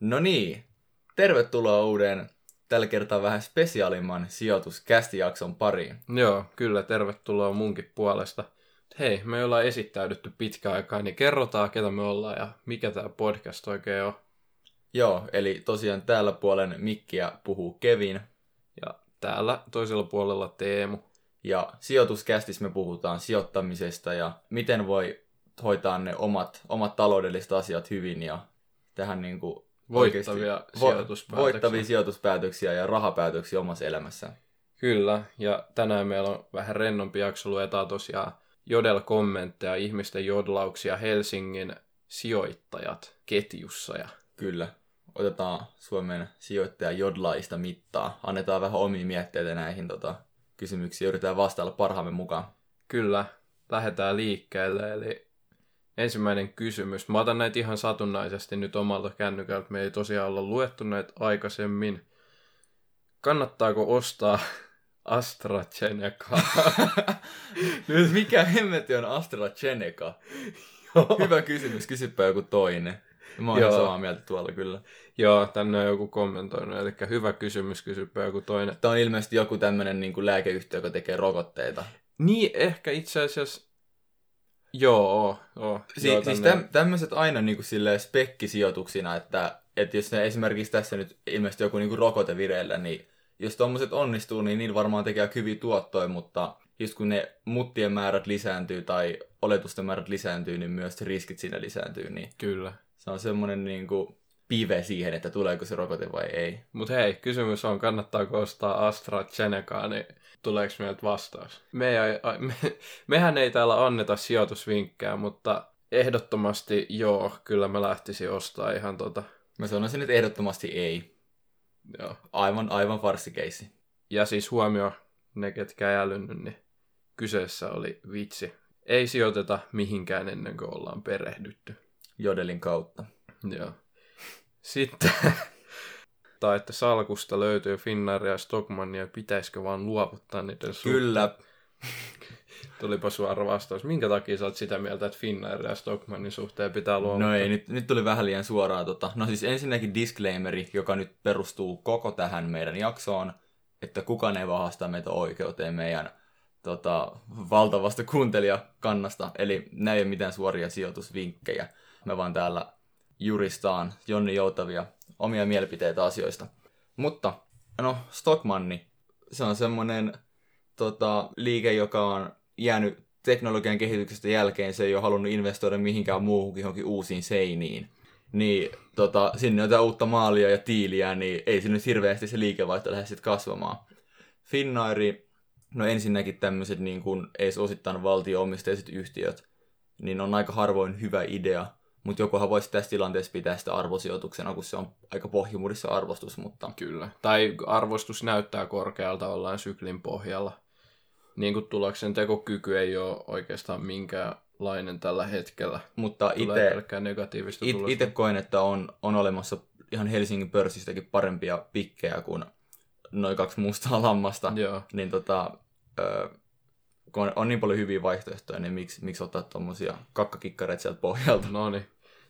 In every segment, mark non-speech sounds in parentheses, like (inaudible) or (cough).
No niin, tervetuloa uuden, tällä kertaa vähän spesiaalimman sijoituskästijakson pariin. Joo, kyllä, tervetuloa munkin puolesta. Hei, me ollaan esittäydytty pitkä aikaa, niin kerrotaan, ketä me ollaan ja mikä tämä podcast oikein on. Joo, eli tosiaan täällä puolen mikkiä puhuu Kevin. Ja täällä toisella puolella Teemu. Ja sijoituskästissä me puhutaan sijoittamisesta ja miten voi hoitaa ne omat, omat taloudelliset asiat hyvin ja tähän niin kuin Voittavia oikeasti sijoituspäätöksiä. voittavia sijoituspäätöksiä ja rahapäätöksiä omassa elämässä. Kyllä, ja tänään meillä on vähän rennompi jakso, luetaan tosiaan Jodel-kommentteja, ihmisten jodlauksia Helsingin sijoittajat ketjussa. Ja Kyllä. Otetaan Suomen sijoittaja jodlaista mittaa. Annetaan vähän omia mietteitä näihin tota, kysymyksiin yritetään vastailla parhaamme mukaan. kyllä, lähdetään liikkeelle, eli ensimmäinen kysymys. Mä otan näitä ihan satunnaisesti nyt omalta kännykältä. Me ei tosiaan olla luettu näitä aikaisemmin. Kannattaako ostaa (laughs) AstraZenecaa? (laughs) Nyt mikä hemmetti on AstraZeneca? Hyvä kysymys, kysypä joku toinen. Mä oon Joo. samaa mieltä tuolla kyllä. Joo, tänne on joku kommentoinut, eli hyvä kysymys, kysypä joku toinen. Tämä on ilmeisesti joku tämmönen niin lääkeyhtiö, joka tekee rokotteita. Niin, ehkä itse asiassa... Joo, joo. Si- joo siis täm- tämmöiset aina niin kuin silleen spekkisijoituksina, että, että jos ne esimerkiksi tässä nyt ilmeisesti joku niin kuin rokote vireillä, niin jos tommoset onnistuu, niin niillä varmaan tekee hyviä tuottoja, mutta just kun ne muttien määrät lisääntyy tai oletusten määrät lisääntyy, niin myös riskit siinä lisääntyy, niin Kyllä. se on semmoinen niin kuin pive siihen, että tuleeko se rokote vai ei. Mutta hei, kysymys on, kannattaako ostaa AstraZenecaa, niin tuleeko meiltä vastaus? Me ei, me, mehän ei täällä anneta sijoitusvinkkejä, mutta ehdottomasti joo, kyllä mä lähtisin ostaa ihan tota, Mä sanoisin, että ehdottomasti ei. joo. Aivan, aivan farssikeissi. Ja siis huomio, ne ketkä ei älynnyt, niin kyseessä oli vitsi. Ei sijoiteta mihinkään ennen kuin ollaan perehdytty. Jodelin kautta. Joo. Sitten, (laughs) tai että salkusta löytyy Finnairia ja Stockmannia, pitäisikö vaan luovuttaa niiden suhteen? Kyllä, (laughs) Tulipa suora vastaus. Minkä takia sä oot sitä mieltä, että Finnair ja Stockmannin suhteen pitää luovuttaa? No ei, nyt, nyt tuli vähän liian suoraan. Tota. No siis ensinnäkin disclaimeri, joka nyt perustuu koko tähän meidän jaksoon, että kukaan ei vahasta meitä oikeuteen meidän tota, valtavasta kuuntelijakannasta. Eli nämä ei ole mitään suoria sijoitusvinkkejä. Me vaan täällä juristaan Jonni Joutavia omia mielipiteitä asioista. Mutta, no, Stockmanni, se on semmoinen tota, liike, joka on jäänyt teknologian kehityksestä jälkeen, se ei ole halunnut investoida mihinkään muuhunkin johonkin uusiin seiniin. Niin tota, sinne jotain uutta maalia ja tiiliä, niin ei nyt hirveästi se liikevaihto lähde sitten kasvamaan. Finnairi, no ensinnäkin tämmöiset niin kuin edes osittain valtio-omisteiset yhtiöt, niin on aika harvoin hyvä idea, mutta jokuhan voisi tässä tilanteessa pitää sitä arvosijoituksena, kun se on aika pohjimudissa arvostus, mutta Kyllä. Tai arvostus näyttää korkealta, ollaan syklin pohjalla. Niin kuin tuloksen tekokyky ei ole oikeastaan minkäänlainen tällä hetkellä. mutta itse koen, että on, on olemassa ihan Helsingin pörssistäkin parempia pikkejä kuin noin kaksi mustaa (laughs) lammasta. Joo. Niin tota, ö, kun on, on niin paljon hyviä vaihtoehtoja, niin miksi, miksi ottaa tommosia kakkakikkareita sieltä pohjalta? No niin.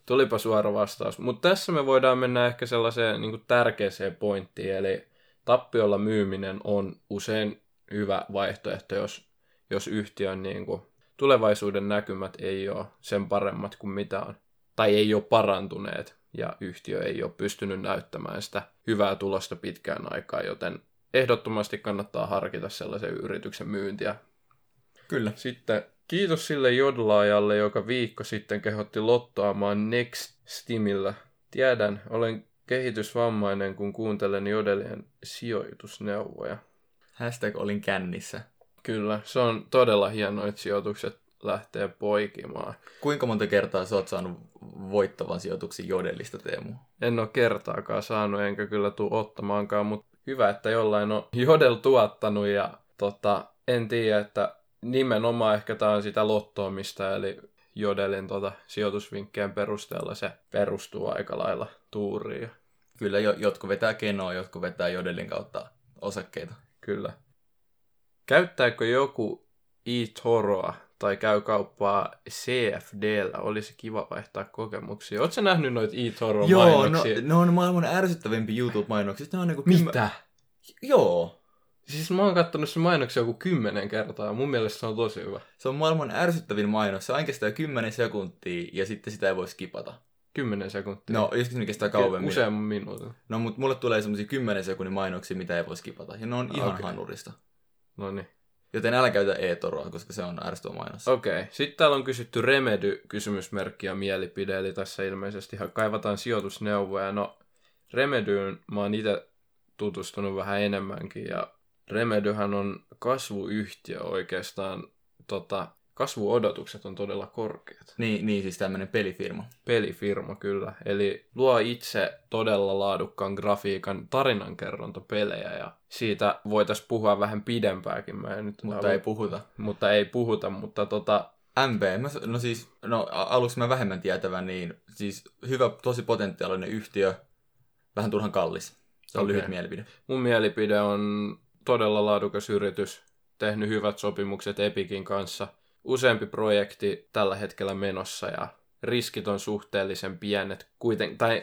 Tulipa suora vastaus. Mutta tässä me voidaan mennä ehkä sellaiseen niin tärkeäseen pointtiin, eli tappiolla myyminen on usein hyvä vaihtoehto, jos, jos yhtiön niin kuin, tulevaisuuden näkymät ei ole sen paremmat kuin mitä on, tai ei ole parantuneet, ja yhtiö ei ole pystynyt näyttämään sitä hyvää tulosta pitkään aikaa, joten ehdottomasti kannattaa harkita sellaisen yrityksen myyntiä Kyllä. sitten kiitos sille jodlaajalle, joka viikko sitten kehotti lottoamaan Next Stimillä. Tiedän, olen kehitysvammainen, kun kuuntelen jodelien sijoitusneuvoja. Hashtag olin kännissä. Kyllä, se on todella hienoa, että sijoitukset lähtee poikimaan. Kuinka monta kertaa sä oot saanut voittavan sijoituksen jodellista, Teemu? En ole kertaakaan saanut, enkä kyllä tuu ottamaankaan, mutta hyvä, että jollain on jodel tuottanut ja tota, en tiedä, että nimenomaan ehkä tämä on sitä lottoamista, eli jodelin tota, sijoitusvinkkeen perusteella se perustuu aika lailla tuuriin. Kyllä, jo, jotkut vetää kenoa, jotkut vetää jodelin kautta osakkeita. Kyllä. Käyttääkö joku eToroa tai käy kauppaa CFDllä. Olisi kiva vaihtaa kokemuksia. Oletko nähnyt noita eToro-mainoksia? Joo, no, ne on maailman ärsyttävimpiä YouTube-mainoksia. Ne on niinku kymmä- Mitä? Joo. Siis mä oon kattonut sen mainoksia joku kymmenen kertaa. Mun mielestä se on tosi hyvä. Se on maailman ärsyttävin mainos. Se aina kestää 10 sekuntia ja sitten sitä ei voi skipata. Kymmenen sekuntia. No, joskus ne kestää kauemmin. Useamman minuutin. No, mutta mulle tulee semmosia 10 sekunnin mainoksia, mitä ei voi skipata. Ja ne on ihan Okei. hanurista. No niin. Joten älä käytä e-toroa, koska se on ärsyttävä mainos. Okei. Okay. Sitten täällä on kysytty Remedy kysymysmerkki ja mielipide, eli tässä ilmeisesti ihan kaivataan sijoitusneuvoja. No, Remedyyn mä oon itse tutustunut vähän enemmänkin, ja Remedyhän on kasvuyhtiö oikeastaan, tota, kasvuodotukset on todella korkeat. Niin, niin siis tämmönen pelifirma. Pelifirma kyllä, eli luo itse todella laadukkaan grafiikan tarinankerrontapelejä, ja siitä voitaisiin puhua vähän pidempääkin. Mä en nyt Mutta halua- ei puhuta. mutta ei puhuta, mutta tota, s- no siis, no aluksi mä vähemmän tietävän, niin siis hyvä, tosi potentiaalinen yhtiö, vähän turhan kallis. Se on Okei. lyhyt mielipide. Mun mielipide on todella laadukas yritys, tehnyt hyvät sopimukset Epicin kanssa. Useampi projekti tällä hetkellä menossa ja riskit on suhteellisen pienet. Kuiten, tai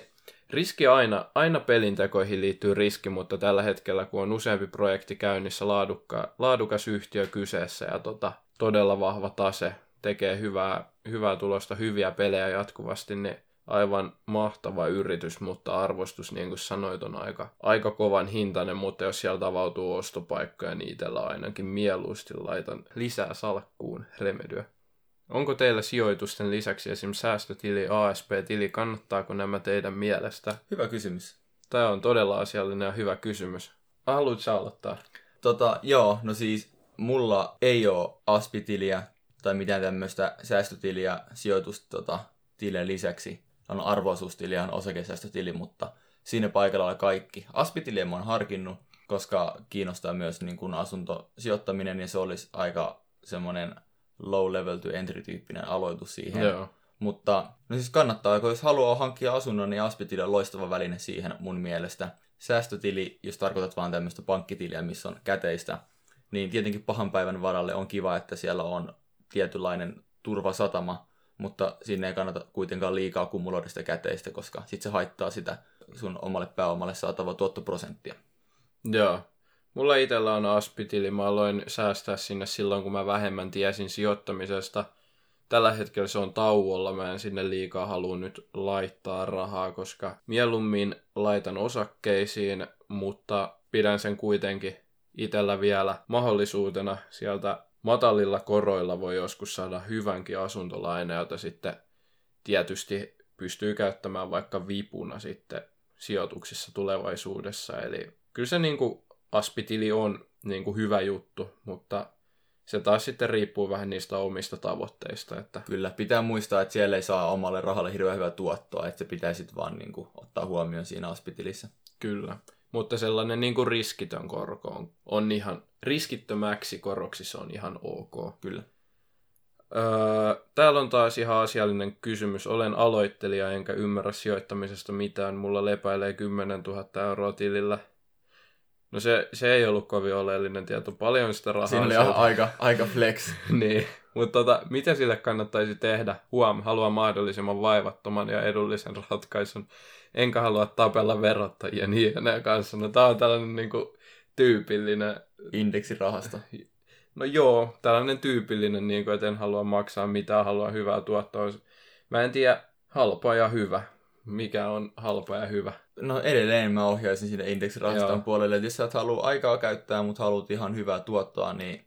riski aina, aina pelintekoihin liittyy riski, mutta tällä hetkellä kun on useampi projekti käynnissä, laadukka, laadukas yhtiö kyseessä ja tota, todella vahva tase, tekee hyvää, hyvää tulosta, hyviä pelejä jatkuvasti, niin aivan mahtava yritys, mutta arvostus, niin kuin sanoit, on aika, aika kovan hintainen, mutta jos sieltä avautuu ostopaikkoja, niin itsellä ainakin mieluusti laitan lisää salkkuun Remedyä. Onko teillä sijoitusten lisäksi esimerkiksi säästötili, ASP-tili, kannattaako nämä teidän mielestä? Hyvä kysymys. Tämä on todella asiallinen ja hyvä kysymys. Haluatko aloittaa? Tota, joo, no siis mulla ei ole aspitiliä tai mitään tämmöistä säästötiliä sijoitustiliä tota, lisäksi. On arvoisuustili ja on osakesäästötili, mutta siinä paikalla on kaikki. Aspitiliä mä oon harkinnut, koska kiinnostaa myös niin kuin asuntosijoittaminen ja se olisi aika semmoinen low level to entry tyyppinen aloitus siihen. Joo. Mutta no siis kannattaa, kun jos haluaa hankkia asunnon, niin Aspitili on loistava väline siihen mun mielestä. Säästötili, jos tarkoitat vaan tämmöistä pankkitiliä, missä on käteistä, niin tietenkin pahan päivän varalle on kiva, että siellä on tietynlainen turvasatama, mutta sinne ei kannata kuitenkaan liikaa kumuloida sitä käteistä, koska sitten se haittaa sitä sun omalle pääomalle saatavaa tuottoprosenttia. Joo. Mulla itsellä on aspitili. Mä aloin säästää sinne silloin, kun mä vähemmän tiesin sijoittamisesta. Tällä hetkellä se on tauolla. Mä en sinne liikaa halua nyt laittaa rahaa, koska mieluummin laitan osakkeisiin, mutta pidän sen kuitenkin itsellä vielä mahdollisuutena sieltä matalilla koroilla voi joskus saada hyvänkin asuntolaina, jota sitten tietysti pystyy käyttämään vaikka vipuna sitten sijoituksissa tulevaisuudessa. Eli kyllä se niin kuin aspitili on niin kuin hyvä juttu, mutta se taas sitten riippuu vähän niistä omista tavoitteista. Että Kyllä, pitää muistaa, että siellä ei saa omalle rahalle hirveän hyvää tuottoa, että se pitää sitten vaan niin kuin, ottaa huomioon siinä Aspitilissä. kyllä. Mutta sellainen niin kuin riskitön korko on, on ihan, riskittömäksi koroksi se on ihan ok. Kyllä. Öö, täällä on taas ihan asiallinen kysymys. Olen aloittelija enkä ymmärrä sijoittamisesta mitään. Mulla lepäilee 10 000 euroa tilillä. No se, se ei ollut kovin oleellinen tieto. Paljon sitä rahaa. Siinä oli sieltä- aika, aika flex. (laughs) niin, mutta tota, mitä sille kannattaisi tehdä? Huom, haluan mahdollisimman vaivattoman ja edullisen ratkaisun. Enkä halua tapella verottajia niin kanssa. No tää on tällainen niinku tyypillinen Indeksirahasto. No joo, tällainen tyypillinen, niin kuin, että en halua maksaa mitään, haluan hyvää tuottoa. Mä en tiedä, halpa ja hyvä. Mikä on halpa ja hyvä? No edelleen mä ohjaisin sinne indeksirahaston puolelle, että jos sä et halua aikaa käyttää, mutta haluat ihan hyvää tuottoa, niin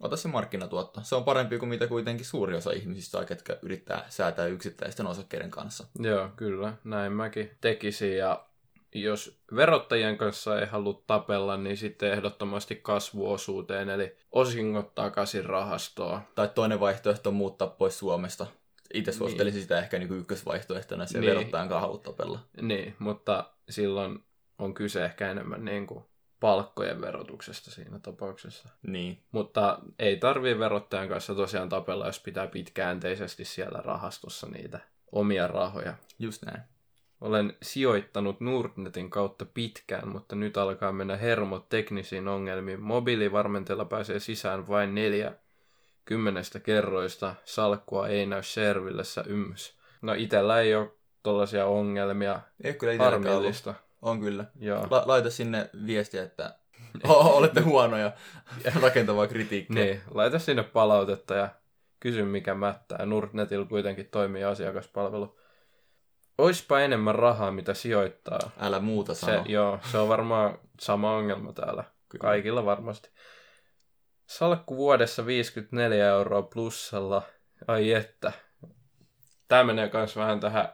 ota se markkinatuotto. Se on parempi kuin mitä kuitenkin suuri osa ihmisistä saa, ketkä yrittää säätää yksittäisten osakkeiden kanssa. Joo, kyllä, näin mäkin tekisin. Ja jos verottajien kanssa ei halua tapella, niin sitten ehdottomasti kasvuosuuteen, eli osingot takaisin rahastoon. Tai toinen vaihtoehto on muuttaa pois Suomesta. Itse suosittelisin sitä ehkä niin ykkösvaihtoehtona, ei Niin. verottajan kanssa halua tapella. Niin, mutta silloin on kyse ehkä enemmän niin kuin palkkojen verotuksesta siinä tapauksessa. Niin, Mutta ei tarvii verottajan kanssa tosiaan tapella, jos pitää pitkäänteisesti siellä rahastossa niitä omia rahoja. just näin. Olen sijoittanut Nordnetin kautta pitkään, mutta nyt alkaa mennä hermot teknisiin ongelmiin. Mobiilivarmenteella pääsee sisään vain 40 kymmenestä kerroista salkkua ei näy servillessä yms. No itellä ei ole tollaisia ongelmia. Ei kyllä ollut. On kyllä. Joo. La- laita sinne viestiä, että (laughs) olette huonoja (laughs) rakentavaa kritiikkiä. Niin, laita sinne palautetta ja kysy mikä mättää. Nordnetilla kuitenkin toimii asiakaspalvelu. Oispa enemmän rahaa, mitä sijoittaa. Älä muuta Se, sano. joo, se on varmaan sama ongelma täällä. Kyllä. Kaikilla varmasti. Salkku vuodessa 54 euroa plussalla. Ai että. Tämä menee myös vähän tähän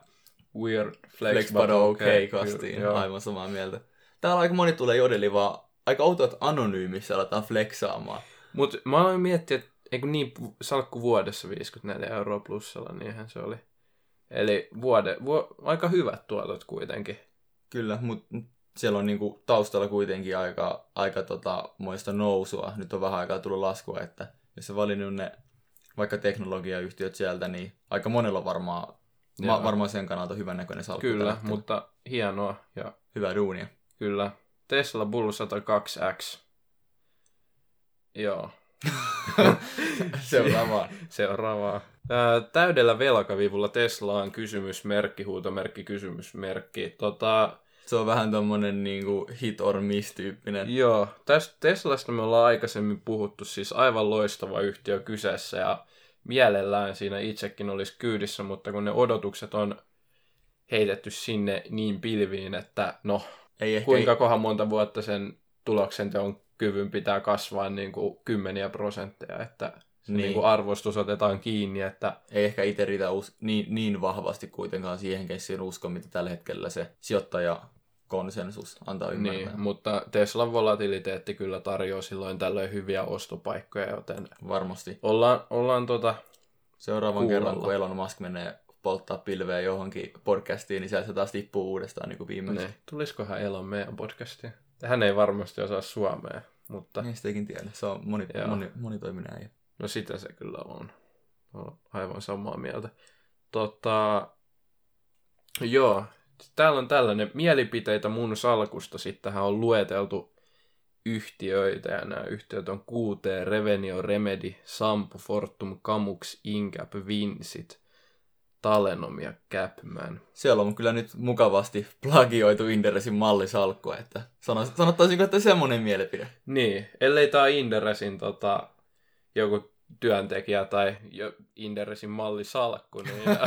weird flex, Flex but okay Kyllä, kastiin. joo. Aivan samaa mieltä. Täällä aika moni tulee jodeli vaan aika outoa, että anonyymissä aletaan flexaamaan. Mut mä aloin miettiä, että eikö niin salkku vuodessa 54 euroa plussalla, niinhän se oli. Eli vuode, vu, aika hyvät tuotot kuitenkin. Kyllä, mutta siellä on niinku taustalla kuitenkin aika, aika tota, moista nousua. Nyt on vähän aikaa tullut laskua, että jos sä valinnut ne vaikka teknologiayhtiöt sieltä, niin aika monella varmaan, Ma- varmaan sen kannalta hyvän näköinen salkku. Kyllä, mutta hienoa. Ja Hyvää duunia. kyllä, Tesla Bull 102X. Joo, Seuraavaan. seuraavaa. Ää, täydellä velkavivulla Tesla on kysymysmerkki, huutomerkki, kysymysmerkki. Tota, Se on vähän tommonen niinku hit or miss tyyppinen. Joo, tästä Teslasta me ollaan aikaisemmin puhuttu, siis aivan loistava yhtiö kyseessä ja mielellään siinä itsekin olisi kyydissä, mutta kun ne odotukset on heitetty sinne niin pilviin, että no, Ei ehkä, kuinka kohan monta vuotta sen tuloksen teon kyvyn pitää kasvaa niin kuin kymmeniä prosentteja, että se Niin. niin. kuin arvostus otetaan kiinni, että ei ehkä itse riitä us- niin, niin vahvasti kuitenkaan siihen keissiin usko, mitä tällä hetkellä se sijoittajakonsensus antaa ymmärtää. niin, mutta Teslan volatiliteetti kyllä tarjoaa silloin tällöin hyviä ostopaikkoja, joten Varmasti. ollaan, ollaan tota, Seuraavan Kuulolla. kerran, kun Elon Musk menee polttaa pilveä johonkin podcastiin, niin se taas tippuu uudestaan niin kuin viimeksi. Ne. Tulisikohan Elon meidän podcastiin? Hän ei varmasti osaa suomea, mutta Niin sitäkin tiedä. Se on moni, Joo. moni, monitoiminen äijä. no sitä se kyllä on. on aivan samaa mieltä. Tota, joo, täällä on tällainen mielipiteitä mun salkusta. Sittenhän on lueteltu yhtiöitä ja nämä yhtiöt on QT, Revenio, Remedy, Sampo, Fortum, Kamux, Incap, Vinsit, Talenom ja Capman. Siellä on kyllä nyt mukavasti plagioitu Inderesin mallisalkkua, että sano- sanottaisinko, että semmoinen mielipide. Niin, ellei tää Inderesin tota, joku työntekijä tai Inderesin mallisalkku, niin (laughs)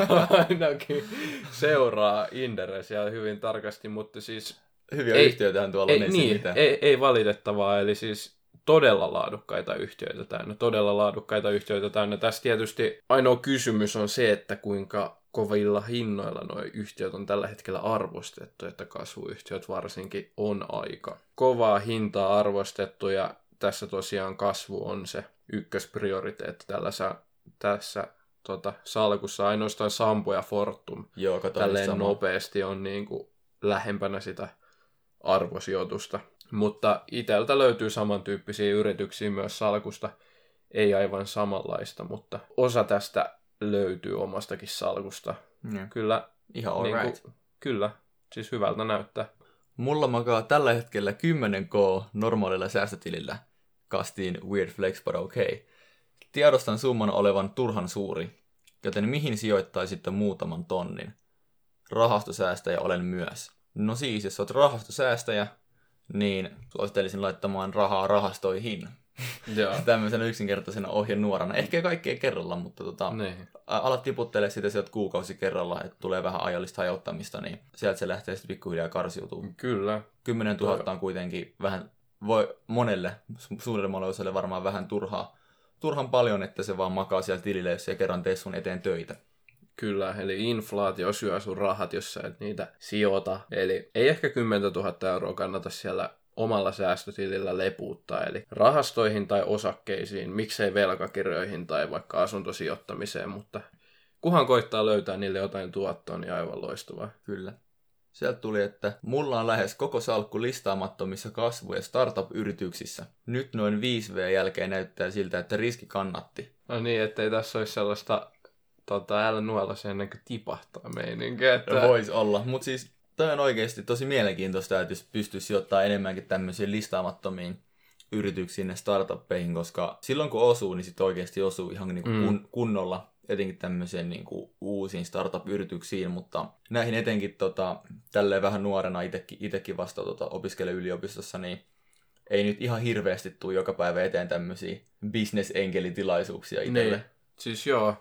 ainakin seuraa Inderesia hyvin tarkasti, mutta siis Hyviä Ei- yhtiöitähän tuolla ei, on, ei niin, niin, mitään. ei, ei valitettavaa, eli siis todella laadukkaita yhtiöitä täynnä, todella laadukkaita yhtiöitä täynnä. Tässä tietysti ainoa kysymys on se, että kuinka kovilla hinnoilla nuo yhtiöt on tällä hetkellä arvostettu, että kasvuyhtiöt varsinkin on aika kovaa hintaa arvostettu ja tässä tosiaan kasvu on se ykkösprioriteetti tällä sa- tässä tota, salkussa. Ainoastaan Sampo ja Fortum Joo, tälleen sama. nopeasti on niin kuin lähempänä sitä arvosijoitusta. Mutta iteltä löytyy samantyyppisiä yrityksiä myös salkusta. Ei aivan samanlaista, mutta osa tästä löytyy omastakin salkusta. Niin. Kyllä, Ihan alright. niin kuin, kyllä, siis hyvältä näyttää. Mulla makaa tällä hetkellä 10k normaalilla säästötilillä kastiin Weird Flex but okay. Tiedostan summan olevan turhan suuri, joten mihin sijoittaisitte muutaman tonnin? Rahastosäästäjä olen myös. No siis, jos olet rahastosäästäjä, niin suosittelisin laittamaan rahaa rahastoihin. Joo. (laughs) Tämmöisenä yksinkertaisena ohjenuorana. Ehkä kaikkea kerralla, mutta tota, niin. alat tiputtele sitä sieltä kuukausi kerralla, että tulee vähän ajallista hajauttamista, niin sieltä se lähtee sitten pikkuhiljaa karsiutumaan. Kyllä, 10 000 on kuitenkin vähän, voi monelle, su- suuremmalle osalle varmaan vähän turhaa, turhan paljon, että se vaan makaa siellä tilille, jos ei kerran tee sun eteen töitä. kyllä. Eli inflaatio syö sun rahat, jos sä et niitä sijoita. Eli ei ehkä 10 000 euroa kannata siellä omalla säästötilillä lepuuttaa. Eli rahastoihin tai osakkeisiin, miksei velkakirjoihin tai vaikka asuntosijoittamiseen, mutta kuhan koittaa löytää niille jotain tuottoa, niin aivan loistavaa. Kyllä. Sieltä tuli, että mulla on lähes koko salkku listaamattomissa kasvu- ja startup-yrityksissä. Nyt noin 5V jälkeen näyttää siltä, että riski kannatti. No niin, ettei tässä olisi sellaista tota, älä nuolla sen ennen kuin tipahtaa meininkiä. Että... Voisi olla, mutta siis toi on oikeasti tosi mielenkiintoista, että jos pystyisi sijoittamaan enemmänkin tämmöisiin listaamattomiin yrityksiin ja startuppeihin, koska silloin kun osuu, niin sitten oikeasti osuu ihan niin kuin Mm. kun, kunnolla etenkin tämmöiseen niin kuin uusiin startup-yrityksiin, mutta näihin etenkin tota, tälleen vähän nuorena itekin vasta tota, opiskele yliopistossa, niin ei nyt ihan hirveästi tule joka päivä eteen tämmöisiä bisnesenkelitilaisuuksia itselle. Niin. Siis joo,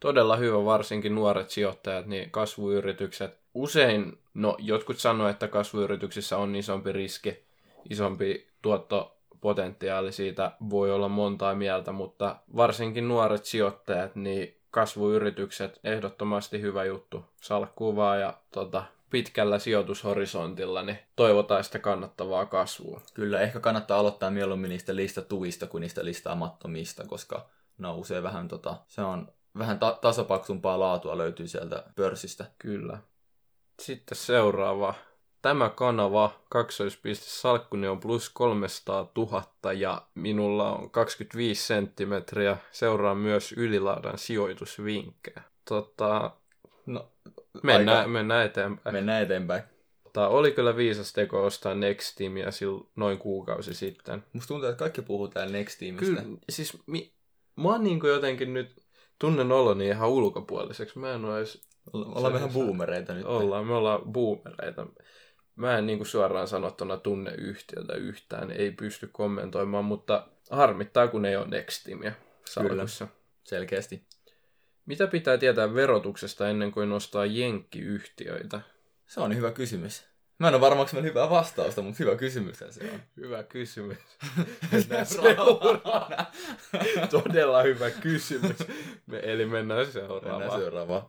todella hyvä, varsinkin nuoret sijoittajat, niin kasvuyritykset. Usein, no jotkut sanoo, että kasvuyrityksissä on isompi riski, isompi tuottopotentiaali, siitä voi olla montaa mieltä, mutta varsinkin nuoret sijoittajat, niin kasvuyritykset ehdottomasti hyvä juttu. Salkkuu vaan ja tota, pitkällä sijoitushorisontilla, niin toivotaan sitä kannattavaa kasvua. Kyllä, ehkä kannattaa aloittaa mieluummin niistä listatuista kuin niistä listaamattomista, koska ne on usein vähän, tota, se on vähän ta- tasapaksumpaa laatua löytyy sieltä pörssistä. Kyllä. Sitten seuraava. Tämä kanava, kaksoispiste salkkuni on plus 300 000 ja minulla on 25 senttimetriä. Seuraa myös ylilaudan sijoitusvinkkejä. Tota, No, mennään, aika- mennään eteenpäin. mennään eteenpäin. Tota, oli kyllä viisas teko ostaa Next Teamia sil noin kuukausi sitten. Musta tuntuu, että kaikki puhuu täällä Next Teamista. Kyllä, siis mi, mä oon niinku jotenkin nyt tunnen oloni ihan ulkopuoliseksi. Mä en ole edes Ollaan vähän boomereita nyt. Ollaan, me ollaan boomereita. Mä en niin suoraan sanottuna tunne yhtiötä yhtään, ei pysty kommentoimaan, mutta harmittaa, kun ei ole Nextimia salkussa. Selkeästi. Mitä pitää tietää verotuksesta ennen kuin nostaa jenkkiyhtiöitä? Se on hyvä kysymys. Mä en ole varma, onko meillä hyvää vastausta, mutta hyvä kysymys se on. Hyvä kysymys. (laughs) Mennään seuraavaan. Todella hyvä kysymys. Me, eli mennään seuraavaan. Mennään seuraavaan.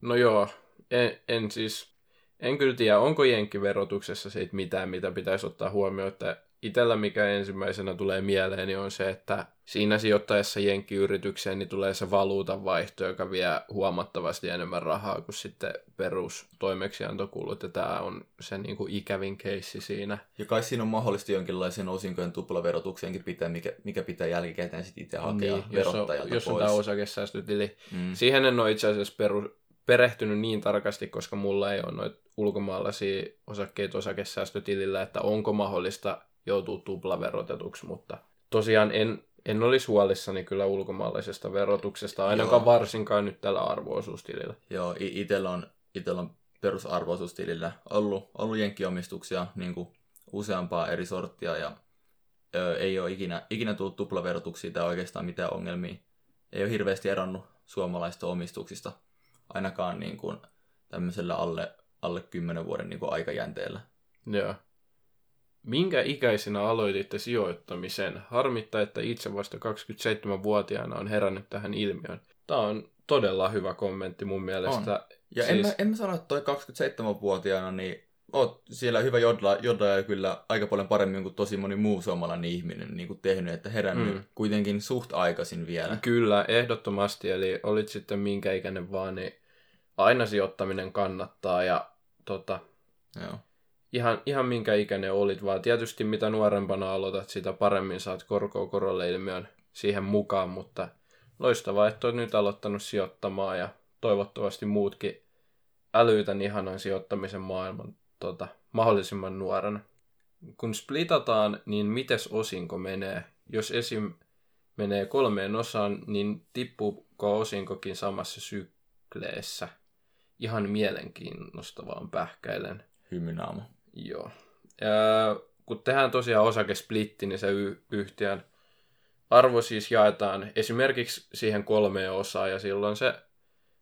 No joo, en, en siis, en kyllä tiedä, onko jenkkiverotuksessa siitä mitään, mitä pitäisi ottaa huomioon, että itellä mikä ensimmäisenä tulee mieleen, niin on se, että siinä sijoittaessa jenkkiyritykseen niin tulee se valuutan vaihto, joka vie huomattavasti enemmän rahaa kuin sitten perustoimeksiantokulut, ja tämä on se niin kuin ikävin keissi siinä. Ja kai siinä on mahdollisesti jonkinlaisen osinkojen tuplaverotukseenkin pitää, mikä, mikä pitää jälkikäteen sitten itse hakea Niin, jos on, verottajalta jos on pois. tämä osakesäästötili. mm. Siihen en ole itse asiassa peru, perehtynyt niin tarkasti, koska mulla ei ole noita ulkomaalaisia osakkeita osakesäästötilillä, että onko mahdollista joutua tuplaverotetuksi, mutta tosiaan en, en olisi huolissani kyllä ulkomaalaisesta verotuksesta, ainakaan Joo. varsinkaan nyt tällä arvoosuustilillä. Joo, i- itellä on, itellä on perusarvoisuustilillä ollut, ollut jenkkiomistuksia niin kuin useampaa eri sorttia ja ö, ei ole ikinä, ikinä tullut tuplaverotuksia tai oikeastaan mitään ongelmia. Ei ole hirveästi eronnut suomalaisista omistuksista, ainakaan niin kuin tämmöisellä alle, alle 10 vuoden niin kuin aikajänteellä. Joo. Minkä ikäisenä aloititte sijoittamisen? Harmittaa, että itse vasta 27-vuotiaana on herännyt tähän ilmiöön. Tämä on todella hyvä kommentti mun mielestä. Ja Siis- en, mä, en mä sano, että toi 27-vuotiaana, niin oot siellä hyvä jodla, jodla kyllä aika paljon paremmin kuin tosi moni muu suomalainen ihminen niin kuin tehnyt, että herännyt mm. kuitenkin suht aikaisin vielä. Kyllä, ehdottomasti. Eli olit sitten minkä ikäinen vaan, niin aina sijoittaminen kannattaa. Ja tota, Joo. ihan, ihan minkä ikäinen olit, vaan tietysti mitä nuorempana aloitat, sitä paremmin saat korkoa korolle ilmiön siihen mukaan, mutta loistavaa, että olet nyt aloittanut sijoittamaan ja toivottavasti muutkin älytän ihanan sijoittamisen maailman tota, mahdollisimman nuorena. Kun splitataan, niin mites osinko menee? Jos esim. menee kolmeen osaan, niin tippuuko osinkokin samassa sykleessä? Ihan mielenkiinnostavaan pähkäilen. Hymynaama. Joo. Ja kun tehdään tosiaan osakesplitti, niin se y- yhtiön arvo siis jaetaan esimerkiksi siihen kolmeen osaan, ja silloin se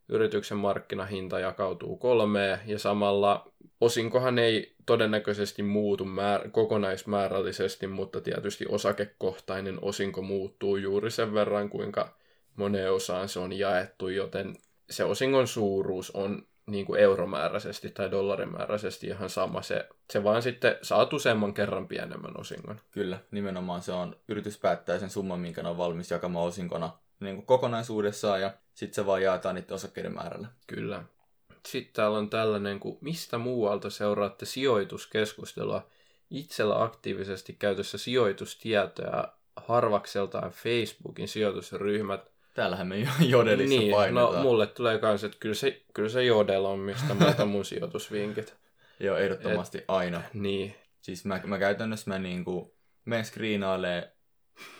yrityksen markkinahinta jakautuu kolmeen, ja samalla osinkohan ei todennäköisesti muutu määr- kokonaismäärällisesti, mutta tietysti osakekohtainen osinko muuttuu juuri sen verran, kuinka moneen osaan se on jaettu, joten se osingon suuruus on niin kuin euromääräisesti tai dollarimääräisesti ihan sama. Se, se vaan sitten saat useamman kerran pienemmän osingon. Kyllä, nimenomaan se on, yritys päättää sen summan, minkä ne on valmis jakamaan osinkona niin kuin kokonaisuudessaan, ja sitten se vaan jaetaan niiden osakkeiden määrällä. Kyllä. Sitten täällä on tällainen, kuin mistä muualta seuraatte sijoituskeskustelua? Itsellä aktiivisesti käytössä sijoitustietoja, harvakseltaan Facebookin sijoitusryhmät. Täällähän me jo jodelissa niin, painetaan. no mulle tulee kans, että kyllä se, kyllä se Jodel on, mistä mä otan mun sijoitusvinkit. (laughs) Joo, ehdottomasti aina. Niin, Siis mä, mä käytännössä mä niinku menen screenailee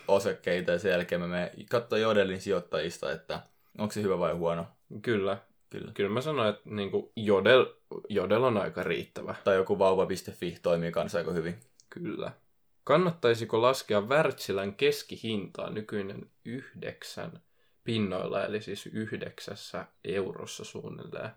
osakkeita ja sen jälkeen me menemme katsoa Jodelin sijoittajista, että onko se hyvä vai huono. Kyllä. Kyllä. Kyllä mä sanoin, että niin kuin Jodel, Jodel on aika riittävä. Tai joku vauva.fi toimii kanssa aika hyvin. Kyllä. Kannattaisiko laskea Wärtsilän keskihintaa nykyinen yhdeksän pinnoilla, eli siis yhdeksässä eurossa suunnilleen.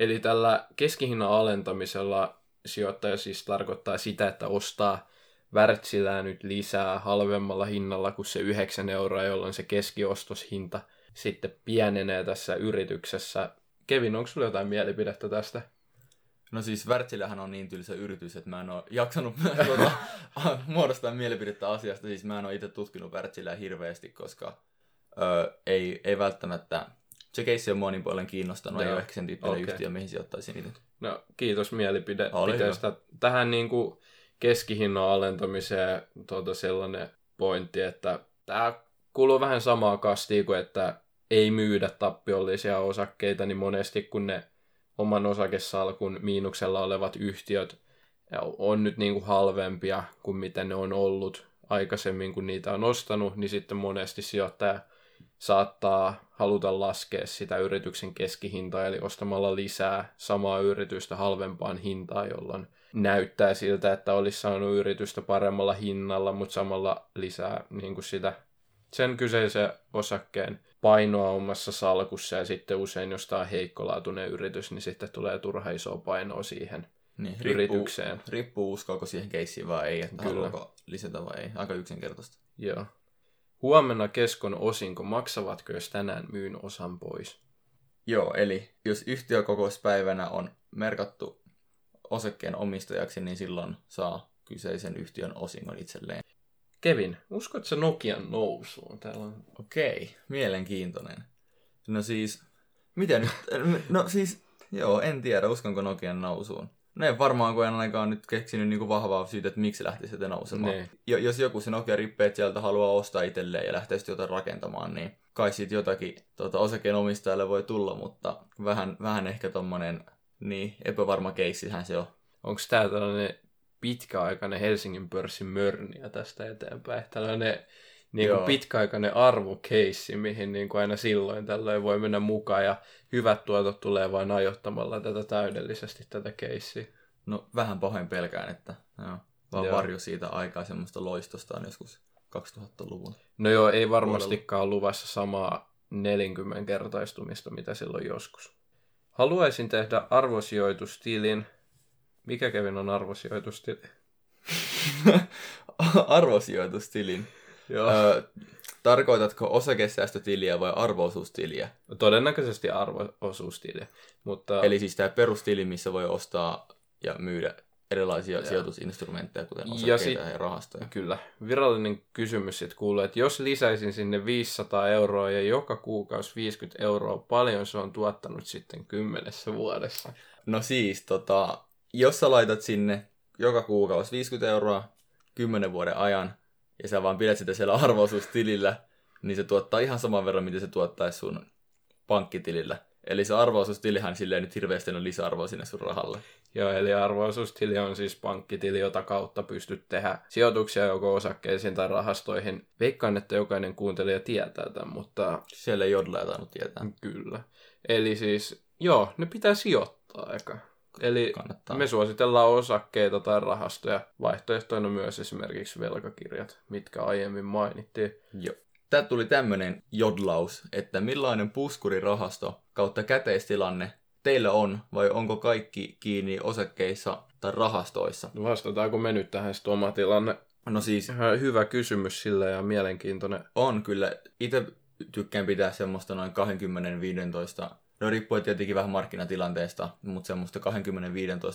Eli tällä keskihinnan alentamisella sijoittaja siis tarkoittaa sitä, että ostaa Wärtsilää nyt lisää halvemmalla hinnalla kuin se 9 euroa, jolloin se keskiostoshinta sitten pienenee tässä yrityksessä. Kevin, onko sulla jotain mielipidettä tästä? No siis Wärtsilähän on niin tylsä yritys, että mä en ole jaksanut tuota, (laughs) muodostaa mielipidettä asiasta. Siis mä en ole itse tutkinut Wärtsilää hirveästi, koska ö, ei, ei välttämättä... Se keissi on niin paljon kiinnostanut, Joo. ei ole ehkä sen tyyppinen Okei. yhtiö, mihin sijoittaisin itse. No, kiitos mielipiteestä. Tähän niin kuin keskihinnan alentamiseen tuota sellainen pointti, että tämä kuuluu vähän samaa kastiin kuin, että ei myydä tappiollisia osakkeita, niin monesti kun ne oman osakesalkun miinuksella olevat yhtiöt on nyt niin kuin halvempia kuin mitä ne on ollut aikaisemmin, kun niitä on ostanut, niin sitten monesti sijoittaja saattaa haluta laskea sitä yrityksen keskihintaa, eli ostamalla lisää samaa yritystä halvempaan hintaan, jolloin näyttää siltä, että olisi saanut yritystä paremmalla hinnalla, mutta samalla lisää niin kuin sitä sen kyseisen osakkeen painoa omassa salkussa, ja sitten usein, jos tämä on heikkolaatuinen yritys, niin sitten tulee turha isoa painoa siihen Niin, yritykseen. riippuu uskoako siihen keissiin vai ei, että Kyllä. haluaako lisätä vai ei. Aika yksinkertaista. Joo. Huomenna keskon osinko, maksavatko jos tänään myyn osan pois? Joo, eli jos yhtiökokouspäivänä on merkattu osakkeen omistajaksi, niin silloin saa kyseisen yhtiön osingon itselleen. Kevin, uskotko Nokian nousuun? Täällä on... Okei, mielenkiintoinen. No siis, miten nyt? No siis, joo, en tiedä, uskonko Nokian nousuun. No en varmaan, kun en ainakaan nyt keksinyt niinku vahvaa syytä, että miksi lähtisi sieltä nousemaan. Niin. Jo, jos joku se Nokia rippeet sieltä haluaa ostaa itselleen ja lähtee sitten jotain rakentamaan, niin kai siitä jotakin tota, osakeenomistajalle voi tulla, mutta vähän, vähän ehkä tommonen niin, epävarma keissihän se on. Onko tämä tällainen pitkäaikainen Helsingin pörssin mörniä tästä eteenpäin? Tällainen niin kuin pitkäaikainen arvokeissi, mihin niin kuin aina silloin tällöin voi mennä mukaan ja hyvät tuotot tulee vain ajoittamalla tätä täydellisesti tätä keissiä. No vähän pahoin pelkään, että joo, vaan Joo. varjo siitä aikaa semmoista loistostaan joskus 2000-luvun. No joo, ei varmastikaan ole luvassa samaa 40 kertaistumista, mitä silloin joskus. Haluaisin tehdä arvosijoitustilin. Mikä Kevin on arvosijoitustili? Arvosijoitustilin. (laughs) Joo. Öö, tarkoitatko osakesäästötiliä vai arvoosuustiliä? Todennäköisesti arvoosuustili, mutta Eli siis tämä perustili, missä voi ostaa ja myydä erilaisia sijoitusinstrumentteja, kuten osakkeita ja, sit- ja rahastoja. kyllä. Virallinen kysymys sitten kuuluu, että jos lisäisin sinne 500 euroa ja joka kuukausi 50 euroa, paljon se on tuottanut sitten kymmenessä vuodessa? No siis, tota, jos sä laitat sinne joka kuukausi 50 euroa 10 vuoden ajan, ja sä vaan pidät sitä siellä arvoosuustilillä, niin se tuottaa ihan saman verran, mitä se tuottaisi sun pankkitilillä. Eli se arvoosuustilihän silleen nyt hirveästi on lisäarvoa sinne sun rahalle. Joo, eli arvoisuustili on siis pankkitili, jota kautta pystyt tehdä sijoituksia joko osakkeisiin tai rahastoihin. Veikkaan, että jokainen kuuntelija tietää tämän, mutta Siellä ei jodla tainnut tietää. kyllä. Eli siis, joo, ne pitää sijoittaa aika. Eli Kannattaa. me suositellaan osakkeita tai rahastoja. Vaihtoehtoina myös esimerkiksi velkakirjat, mitkä aiemmin mainittiin. Joo. Tää tuli tämmönen jodlaus, että millainen puskurirahasto kautta käteistilanne teillä on, vai onko kaikki kiinni osakkeissa tai rahastoissa? Vastataanko me nyt tähän sitten oma tilanne? No siis hyvä kysymys sille ja mielenkiintoinen. on kyllä, itse tykkään pitää semmoista noin 20-15, no riippuu tietenkin vähän markkinatilanteesta, mutta semmoista 20-15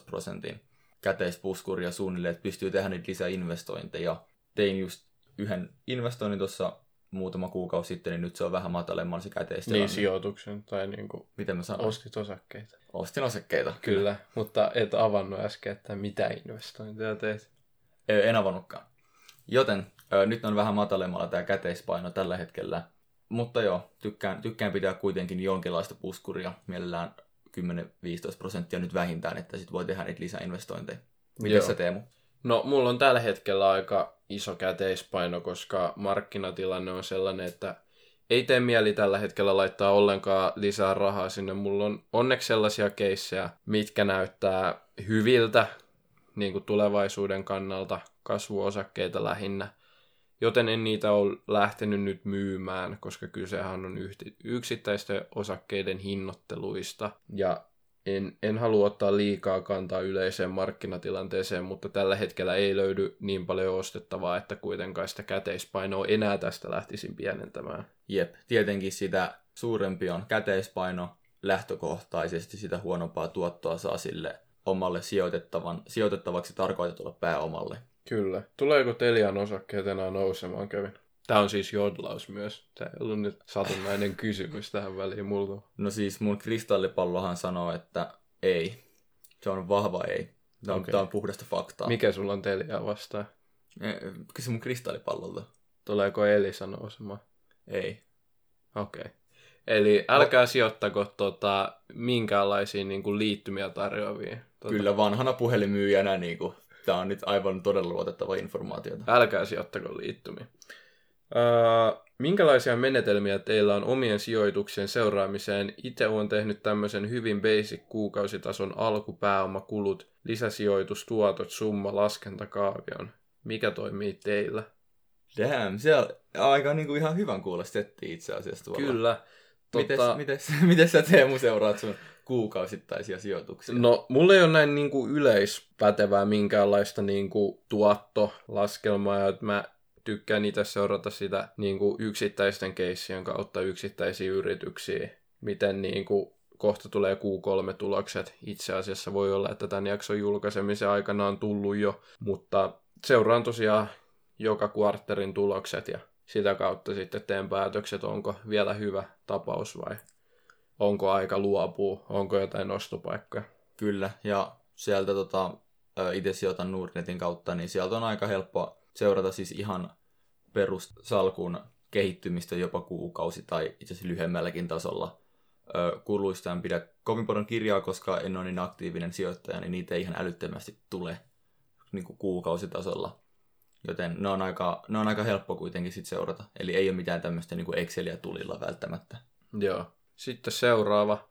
prosentin käteispuskuria suunnilleen, että pystyy tehdä niitä lisäinvestointeja. Tein just yhden investoinnin tuossa muutama kuukausi sitten, niin nyt se on vähän matalemmalla se käteistilanne. Niin sijoituksen tai niin kuin Miten mä sanoin? ostit osakkeita. Ostin osakkeita. Kyllä, mutta et avannut äsken, että mitä investointeja teet. En avannutkaan. Joten ö, nyt on vähän matalemmalla tämä käteispaino tällä hetkellä. Mutta joo, tykkään, tykkään pitää kuitenkin jonkinlaista puskuria, mielellään 10-15 prosenttia nyt vähintään, että sitten voi tehdä niitä lisäinvestointeja. Miten sä Teemu? No, mulla on tällä hetkellä aika iso käteispaino, koska markkinatilanne on sellainen, että ei tee mieli tällä hetkellä laittaa ollenkaan lisää rahaa sinne. Mulla on onneksi sellaisia keissejä, mitkä näyttää hyviltä niin kuin tulevaisuuden kannalta, kasvuosakkeita lähinnä. Joten en niitä ole lähtenyt nyt myymään, koska kysehän on yksittäisten osakkeiden hinnoitteluista. Ja en, en halua ottaa liikaa kantaa yleiseen markkinatilanteeseen, mutta tällä hetkellä ei löydy niin paljon ostettavaa, että kuitenkaan sitä käteispainoa enää tästä lähtisin pienentämään. Jep, tietenkin sitä suurempi on käteispaino lähtökohtaisesti, sitä huonompaa tuottoa saa sille omalle sijoitettavan, sijoitettavaksi tarkoitetulle pääomalle. Kyllä. Tuleeko Telian osakkeet enää nousemaan, Kevin? Tämä on siis jodlaus myös. Tämä ei ollut nyt satunnainen kysymys tähän väliin multa. No siis mun kristallipallohan sanoo, että ei. Se on vahva ei. Tämä on, okay. tämä on puhdasta faktaa. Mikä sulla on Telia vastaan? Kysy mun kristallipallolta. Tuleeko Elisa nousemaan? Ei. Okei. Okay. Eli älkää no. sijoittako tota, minkäänlaisia niin kuin, liittymiä tarjoavia. Tota... Kyllä vanhana puhelimyyjänä niin kuin, tämä on nyt aivan todella luotettava informaatiota. Älkää sijoittako liittymiä. Uh, minkälaisia menetelmiä teillä on omien sijoituksien seuraamiseen? Itse olen tehnyt tämmöisen hyvin basic kuukausitason alkupääomakulut, lisäsijoitustuotot, summa, laskentakaavion. Mikä toimii teillä? Damn, se on aika niin kuin ihan hyvän kuulostetti itse asiassa tuolla. Kyllä. Tota... Mites, mites, (laughs) mites sä Teemu seuraat sun kuukausittaisia sijoituksia? No, mulla ei ole näin niin kuin yleispätevää minkäänlaista niin kuin tuottolaskelmaa, että mä tykkään itse seurata sitä niin kuin yksittäisten keissien kautta yksittäisiä yrityksiä, miten niin kuin kohta tulee Q3-tulokset. Itse asiassa voi olla, että tämän jakson julkaisemisen aikana on tullut jo, mutta seuraan tosiaan joka kuarterin tulokset ja sitä kautta sitten teen päätökset, onko vielä hyvä tapaus vai onko aika luopua, onko jotain nostopaikkoja. Kyllä, ja sieltä tota, itse sijoitan Nordnetin kautta, niin sieltä on aika helppo seurata siis ihan perussalkun kehittymistä jopa kuukausi tai itse asiassa lyhyemmälläkin tasolla. Kuluista en pidä kovin paljon kirjaa, koska en ole niin aktiivinen sijoittaja, niin niitä ei ihan älyttömästi tule niin kuukausitasolla. Joten ne on aika, ne on aika helppo kuitenkin sit seurata. Eli ei ole mitään tämmöistä niin Excelia tulilla välttämättä. Joo. Sitten seuraava.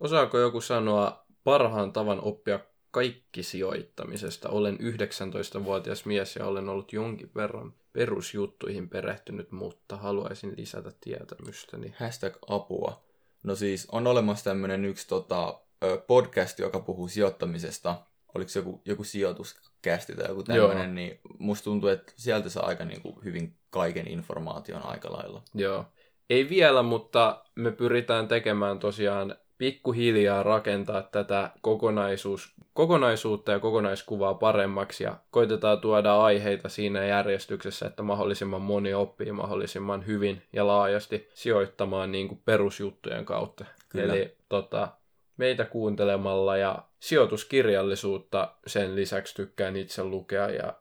Osaako joku sanoa parhaan tavan oppia kaikki sijoittamisesta. Olen 19-vuotias mies ja olen ollut jonkin verran perusjuttuihin perehtynyt, mutta haluaisin lisätä tietämystäni. Hashtag apua. No siis on olemassa tämmöinen yksi tota, podcast, joka puhuu sijoittamisesta. Oliko se joku, joku sijoituskästi tai joku tämmöinen, niin musta tuntuu, että sieltä saa aika niin kuin, hyvin kaiken informaation aika lailla. Joo. Ei vielä, mutta me pyritään tekemään tosiaan pikkuhiljaa rakentaa tätä kokonaisuus, kokonaisuutta ja kokonaiskuvaa paremmaksi ja koitetaan tuoda aiheita siinä järjestyksessä, että mahdollisimman moni oppii mahdollisimman hyvin ja laajasti sijoittamaan niin kuin perusjuttujen kautta. Kyllä. Eli tota, meitä kuuntelemalla ja sijoituskirjallisuutta sen lisäksi tykkään itse lukea ja,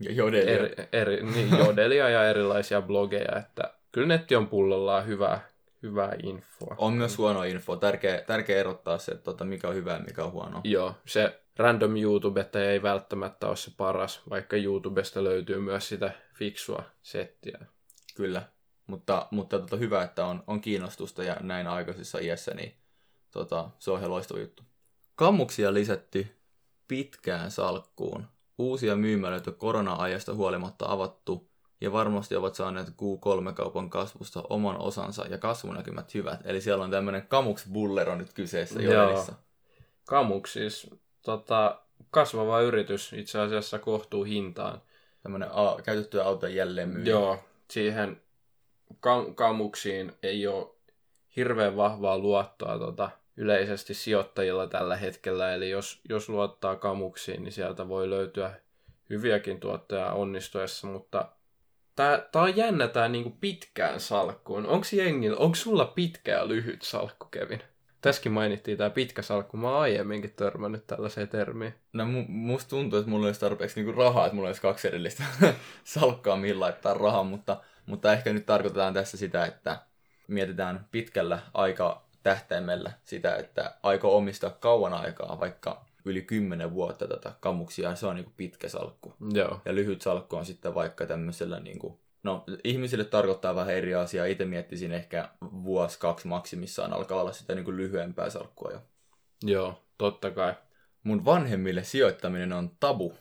ja jodelia. Eri, eri, niin, jodelia ja erilaisia blogeja, että kyllä netti on pullollaan hyvää hyvää infoa. On myös huono info. Tärkeä, tärkeä erottaa se, että tota, mikä on hyvä ja mikä on huono. Joo, se random YouTube ei välttämättä ole se paras, vaikka YouTubesta löytyy myös sitä fiksua settiä. Kyllä, mutta, mutta tota, hyvä, että on, on kiinnostusta ja näin aikaisessa iässä, niin tota, se on ihan loistava juttu. Kammuksia lisätty pitkään salkkuun. Uusia myymälöitä korona-ajasta huolimatta avattu ja varmasti ovat saaneet Q3-kaupan kasvusta oman osansa ja kasvunäkymät hyvät. Eli siellä on tämmöinen Kamuks Bullero nyt kyseessä Joenissa. Kamuks siis tota, kasvava yritys itse asiassa kohtuu hintaan. Tämmöinen a- käytettyä auton jälleenmyyjä. Joo, siihen kam- kamuksiin ei ole hirveän vahvaa luottoa tota, yleisesti sijoittajilla tällä hetkellä. Eli jos, jos luottaa kamuksiin, niin sieltä voi löytyä hyviäkin tuotteja onnistuessa, mutta Tää, tää on jännä tää niinku pitkään salkkuun. Onko jengillä, onko sulla pitkä ja lyhyt salkku, Kevin? Tässäkin mainittiin tämä pitkä salkku. Mä oon aiemminkin törmännyt tällaiseen termiin. No mu- musta tuntuu, että mulla olisi tarpeeksi niinku rahaa, että mulla olisi kaksi edellistä (laughs) salkkaa, millä laittaa rahaa, mutta, mutta ehkä nyt tarkoitetaan tässä sitä, että mietitään pitkällä aika tähtäimellä sitä, että aiko omistaa kauan aikaa, vaikka yli 10 vuotta tätä kamuksia, se on niin kuin pitkä salkku. Joo. Ja lyhyt salkku on sitten vaikka tämmöisellä, niin kuin, no ihmisille tarkoittaa vähän eri asiaa. Itse miettisin ehkä vuosi, kaksi maksimissaan alkaa olla sitä niin kuin lyhyempää salkkua jo. Joo, totta kai. Mun vanhemmille sijoittaminen on tabu.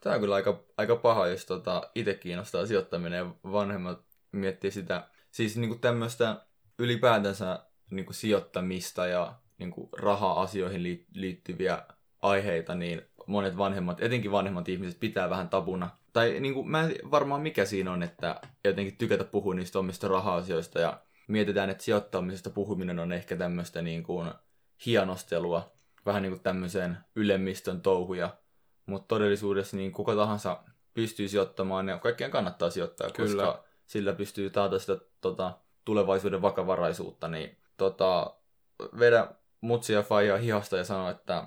Tämä on kyllä aika, aika paha, jos tota itse kiinnostaa sijoittaminen ja vanhemmat miettii sitä. Siis niin kuin tämmöistä ylipäätänsä niin kuin sijoittamista ja niin kuin raha-asioihin liittyviä aiheita, niin monet vanhemmat, etenkin vanhemmat ihmiset, pitää vähän tabuna. Tai niin kuin, mä en varmaan mikä siinä on, että jotenkin tykätä puhua niistä omista raha-asioista ja mietitään, että sijoittamisesta puhuminen on ehkä tämmöistä niin kuin hienostelua, vähän niin kuin tämmöiseen ylemmistön touhuja, mutta todellisuudessa niin kuka tahansa pystyy sijoittamaan ja kaikkien kannattaa sijoittaa, Kyllä. koska sillä pystyy taata sitä tota, tulevaisuuden vakavaraisuutta, niin tota, vedä mutsia ja faijaa hihasta ja sano, että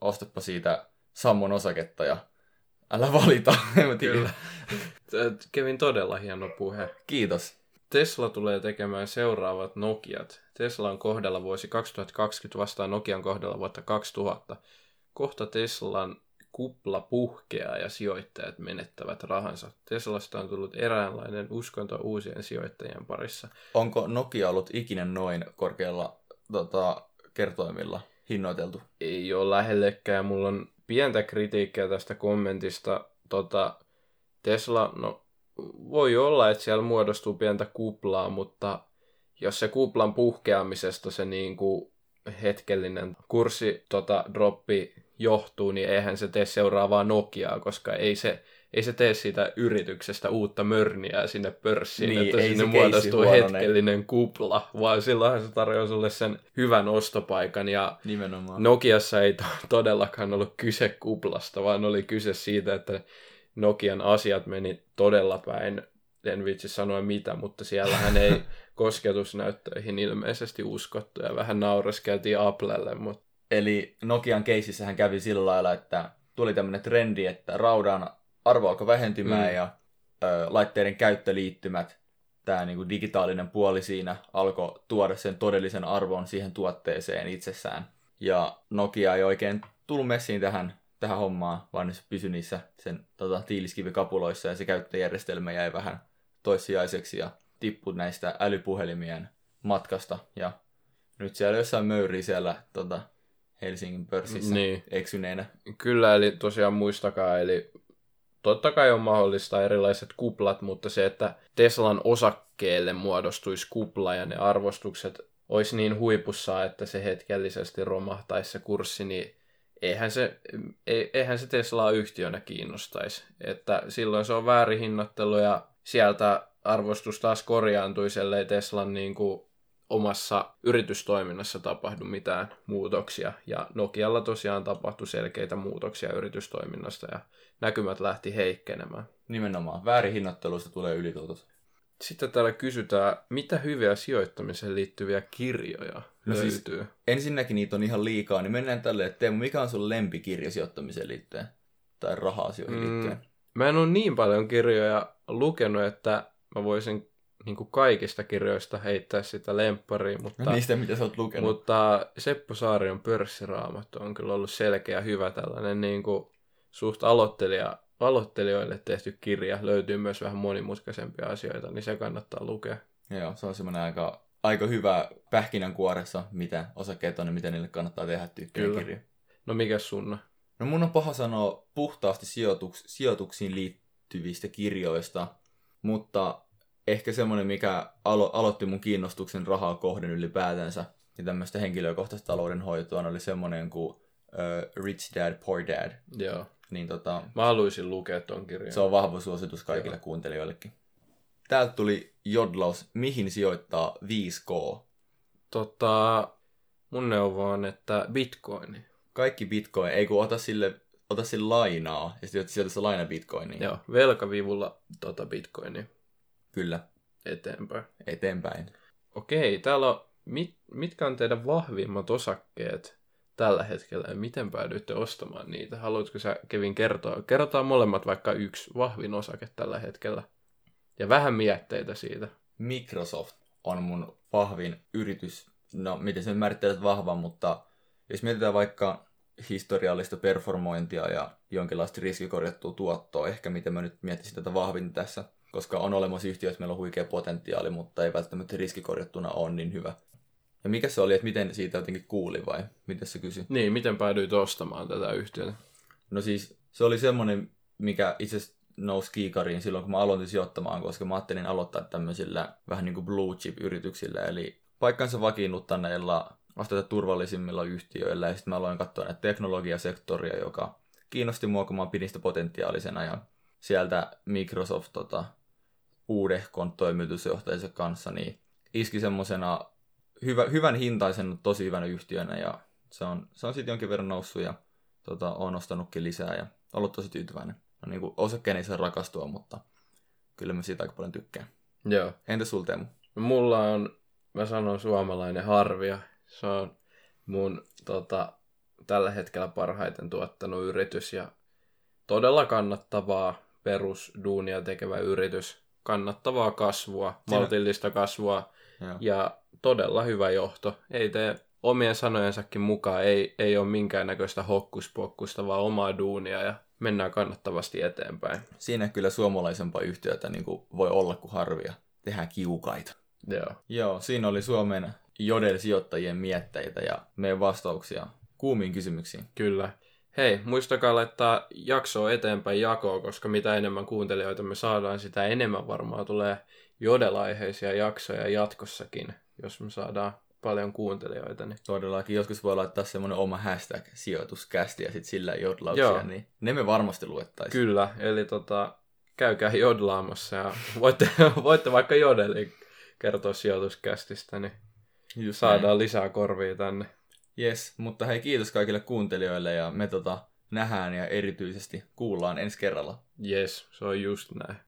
ostapa siitä Sammon osaketta ja älä valita. (laughs) Kyllä. Kevin todella hieno puhe. Kiitos. Tesla tulee tekemään seuraavat Nokiat. Tesla on kohdalla vuosi 2020 vastaan Nokian kohdalla vuotta 2000. Kohta Teslan kupla puhkeaa ja sijoittajat menettävät rahansa. Teslasta on tullut eräänlainen uskonto uusien sijoittajien parissa. Onko Nokia ollut ikinä noin korkealla tota, kertoimilla hinnoiteltu? Ei ole lähellekään. Mulla on pientä kritiikkiä tästä kommentista. Tota, Tesla, no voi olla, että siellä muodostuu pientä kuplaa, mutta jos se kuplan puhkeamisesta se niin kuin hetkellinen kurssi tota, droppi johtuu, niin eihän se tee seuraavaa Nokiaa, koska ei se, ei se tee siitä yrityksestä uutta mörniä sinne pörssiin, niin, että sinne muodostuu hetkellinen kupla, vaan silloinhan se tarjoaa sulle sen hyvän ostopaikan. Ja Nimenomaan. Nokiassa ei to- todellakaan ollut kyse kuplasta, vaan oli kyse siitä, että Nokian asiat meni todella päin en vitsi sanoa mitä, mutta siellähän ei (laughs) kosketusnäyttöihin ilmeisesti uskottu ja vähän naureskeltiin Applelle, mutta Eli Nokian keisissähän kävi sillä lailla, että tuli tämmöinen trendi, että raudan arvo alkoi vähentymään mm. ja ö, laitteiden käyttöliittymät, tämä niinku digitaalinen puoli siinä alkoi tuoda sen todellisen arvon siihen tuotteeseen itsessään. Ja Nokia ei oikein tullut messiin tähän, tähän hommaan, vaan se pysyi niissä sen tota, tiiliskivikapuloissa ja se käyttöjärjestelmä jäi vähän toissijaiseksi ja tippui näistä älypuhelimien matkasta. Ja nyt siellä jossain möyrii siellä tota, Helsingin pörssissä niin. eksyneenä. Kyllä, eli tosiaan muistakaa, eli totta kai on mahdollista erilaiset kuplat, mutta se, että Teslan osakkeelle muodostuisi kupla ja ne arvostukset olisi niin huipussa, että se hetkellisesti romahtaisi se kurssi, niin eihän se, eihän se Teslaa yhtiönä kiinnostaisi. Että silloin se on väärin hinnoittelu ja sieltä arvostus taas korjaantuisi, ellei Teslan niin kuin omassa yritystoiminnassa tapahdu mitään muutoksia. Ja Nokialla tosiaan tapahtui selkeitä muutoksia yritystoiminnasta ja näkymät lähti heikkenemään. Nimenomaan. Väärin hinnoittelusta tulee ylituotot. Sitten täällä kysytään, mitä hyviä sijoittamiseen liittyviä kirjoja no siis löytyy? Siis, ensinnäkin niitä on ihan liikaa, niin mennään tälle, että Teemu, mikä on sun lempikirja sijoittamiseen liittyen? Tai raha-asioihin mm, liittyen? Mä en ole niin paljon kirjoja lukenut, että mä voisin niin kuin kaikista kirjoista heittää sitä lemppariin. Mutta, no niistä, mitä sä oot lukenut. Mutta Seppo Saarion pörssiraamattu on kyllä ollut selkeä hyvä tällainen niin kuin suht aloittelija, aloittelijoille tehty kirja. Löytyy myös vähän monimutkaisempia asioita, niin se kannattaa lukea. Joo, se on semmoinen aika, aika hyvä pähkinänkuoressa, mitä osakkeet on ja mitä niille kannattaa tehdä tyyppinen kirja. No mikä sun? No mun on paha sanoa puhtaasti sijoituks, sijoituksiin liittyvistä kirjoista, mutta ehkä semmoinen, mikä alo- aloitti mun kiinnostuksen rahaa kohden ylipäätänsä ja tämmöistä henkilökohtaista taloudenhoitoa, oli semmoinen kuin uh, Rich Dad, Poor Dad. Joo. Niin tota, Mä haluaisin lukea ton kirjan. Se on vahva suositus kaikille Joo. kuuntelijoillekin. Täältä tuli jodlaus, mihin sijoittaa 5K? Tota, mun neuvo on, että bitcoin. Kaikki bitcoin, ei kun ota sille, ota sille lainaa, ja sitten sieltä se laina bitcoiniin. Joo, velkavivulla tota bitcoinia. Kyllä. Eteenpäin. Eteenpäin. Okei, täällä on, mit, mitkä on teidän vahvimmat osakkeet tällä hetkellä ja miten päädyitte ostamaan niitä? Haluatko sä Kevin kertoa? Kerrotaan molemmat vaikka yksi vahvin osake tällä hetkellä. Ja vähän mietteitä siitä. Microsoft on mun vahvin yritys. No, miten sen määrittelet vahvan, mutta jos mietitään vaikka historiallista performointia ja jonkinlaista riskikorjattua tuottoa, ehkä miten mä nyt miettisin tätä vahvin tässä, koska on olemassa yhtiöitä, meillä on huikea potentiaali, mutta ei välttämättä riskikorjattuna ole niin hyvä. Ja mikä se oli, että miten siitä jotenkin kuuli vai miten se kysyi? Niin, miten päädyit ostamaan tätä yhtiötä? No siis se oli semmoinen, mikä itse asiassa nousi kiikariin silloin, kun mä aloitin sijoittamaan, koska mä ajattelin aloittaa tämmöisillä vähän niin kuin blue chip-yrityksillä, eli paikkansa vakiinnuttaneilla astetta turvallisimmilla yhtiöillä, ja sitten mä aloin katsoa näitä teknologiasektoria, joka kiinnosti mua, kun mä pidin sitä potentiaalisena, ja sieltä Microsoft tota, uudehkon toimitusjohtajansa kanssa, niin iski semmoisena hyvä, hyvän hintaisen, tosi hyvänä yhtiönä, ja se on, se on sitten jonkin verran noussut, ja tota, on ostanutkin lisää, ja ollut tosi tyytyväinen. No, niin kuin osakkeen ei saa rakastua, mutta kyllä mä siitä aika paljon tykkään. Joo. Entä sul Teemu? Mulla on, mä sanon suomalainen harvia. Se on mun tota, tällä hetkellä parhaiten tuottanut yritys ja todella kannattavaa perusduunia tekevä yritys. Kannattavaa kasvua, Siinä- maltillista kasvua Joo. ja todella hyvä johto. Ei tee omien sanojensakin mukaan, ei, ei ole minkäännäköistä hokkuspokkusta, vaan omaa duunia ja mennään kannattavasti eteenpäin. Siinä kyllä suomalaisempaa yhtiötä niin kuin voi olla kuin harvia. Tehdään kiukaita. Joo. Joo, siinä oli Suomen Jodel-sijoittajien mietteitä ja meidän vastauksia kuumiin kysymyksiin. Kyllä. Hei, muistakaa laittaa jaksoa eteenpäin jakoa, koska mitä enemmän kuuntelijoita me saadaan, sitä enemmän varmaan tulee jodelaiheisia jaksoja jatkossakin, jos me saadaan paljon kuuntelijoita. Niin. Todellakin joskus voi laittaa semmoinen oma hashtag sijoituskästi ja sitten sillä jodlauksia, Joo. niin ne me varmasti luettaisiin. Kyllä, eli tota, käykää jodlaamassa ja voitte, (laughs) voitte vaikka jodeliin kertoa sijoituskästistä, niin Just saadaan lisää korvia tänne. Yes, mutta hei kiitos kaikille kuuntelijoille ja me tota nähdään ja erityisesti kuullaan ensi kerralla. Yes, se on just näin.